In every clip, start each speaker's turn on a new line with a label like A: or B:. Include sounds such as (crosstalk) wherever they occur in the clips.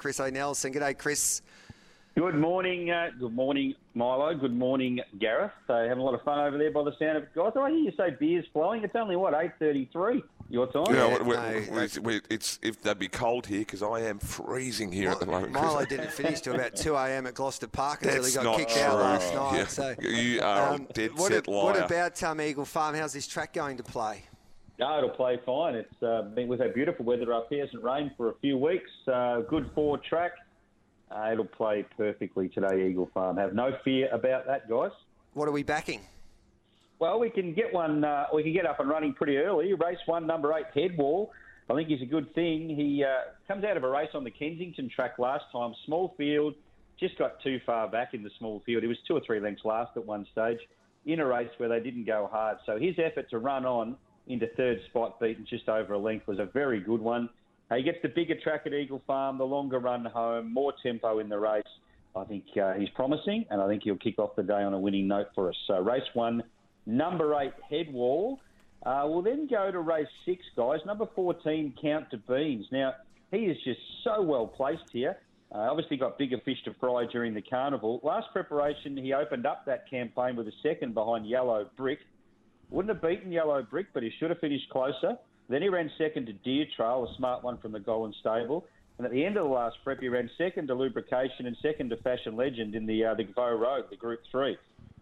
A: Chris O'Nelson. G'day, Chris.
B: Good morning, uh, good morning, Milo. Good morning, Gareth. So having a lot of fun over there by the sound of it, guys. I hear you say beer's flowing. It's only what eight thirty-three your time.
C: Yeah,
A: Yeah,
C: we-
A: no,
C: we- we- it's if they'd be cold here because I am freezing here at the moment. Chris.
A: Milo didn't finish till about 2 a.m. at Gloucester Park until he got
C: not
A: kicked
C: true.
A: out last night.
C: Yeah.
A: So,
C: You are a dead
A: what,
C: set
A: a- what about um, Eagle Farm? How's this track going to play?
B: No, it'll play fine. It's uh, been, we've had beautiful weather up here. It hasn't rained for a few weeks. Uh, good forward track. Uh, it'll play perfectly today, Eagle Farm. Have no fear about that, guys.
A: What are we backing?
B: Well, we can get one. Uh, we can get up and running pretty early. Race one, number eight, Headwall. I think he's a good thing. He uh, comes out of a race on the Kensington track last time. Small field, just got too far back in the small field. He was two or three lengths last at one stage in a race where they didn't go hard. So his effort to run on into third spot, beaten just over a length, was a very good one. Uh, he gets the bigger track at Eagle Farm, the longer run home, more tempo in the race. I think uh, he's promising, and I think he'll kick off the day on a winning note for us. So race one, number eight, Headwall. Uh, we'll then go to race six, guys. Number 14, Count to Beans. Now, he is just so well placed here. Uh, obviously, got bigger fish to fry during the carnival. Last preparation, he opened up that campaign with a second behind Yellow Brick. Wouldn't have beaten Yellow Brick, but he should have finished closer. Then he ran second to Deer Trail, a smart one from the Gollan Stable. And at the end of the last prep, he ran second to Lubrication and second to Fashion Legend in the uh, the Gvo Road, the Group Three.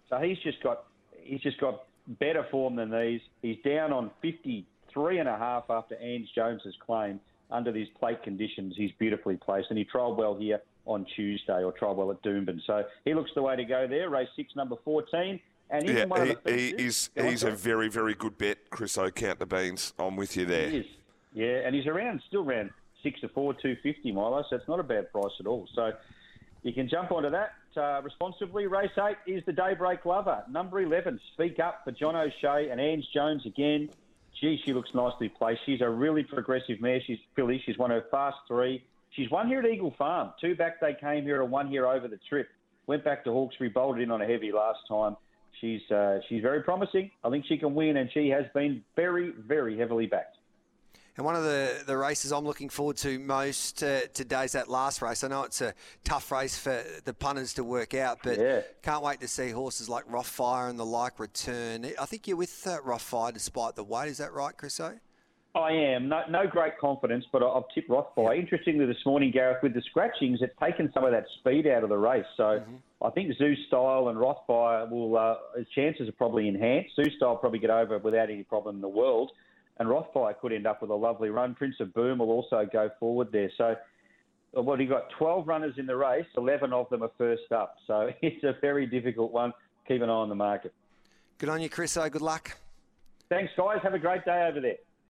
B: So he's just got he's just got better form than these. He's down on 53 and a half after Ange Jones's claim. Under these plate conditions, he's beautifully placed, and he trialled well here on Tuesday, or trialled well at Doomben. So he looks the way to go there. Race six, number 14. And
C: Yeah,
B: one of
C: he,
B: the
C: he is. He's a very, very good bet, Chris O'Count the Beans. I'm with you there.
B: He is. Yeah, and he's around, still around six to four, two fifty Milo. So it's not a bad price at all. So you can jump onto that uh, responsibly. Race eight is the Daybreak Lover, number eleven. Speak up for John O'Shea and Ange Jones again. Gee, she looks nicely placed. She's a really progressive mare. She's filly. She's won her fast three. She's won here at Eagle Farm. Two back they came here and one here over the trip. Went back to Hawkesbury, bolted in on a heavy last time. She's uh, she's very promising. I think she can win, and she has been very, very heavily backed.
A: And one of the, the races I'm looking forward to most uh, today's that last race. I know it's a tough race for the punters to work out, but
B: Yeah.
A: can't wait to see horses like Rothfire and the like return. I think you're with uh, Rothfire despite the weight. Is that right, Chris O?
B: I am. No, no great confidence, but I've tipped Rothfire. Interestingly, this morning, Gareth, with the scratchings, it's taken some of that speed out of the race. So I think Zoo Style and Rothfire will, uh, his chances are probably enhanced. Zoo Style will probably get over without any problem in the world. And Rothfire could end up with a lovely run. Prince of Boom will also go forward there. So, uh, what he got 12 runners in the race, 11 of them are first up. So (laughs) it's a very difficult one. Keep an eye on the market.
A: Good on you, Chris O. Good luck.
B: Thanks, guys. Have a great day over there.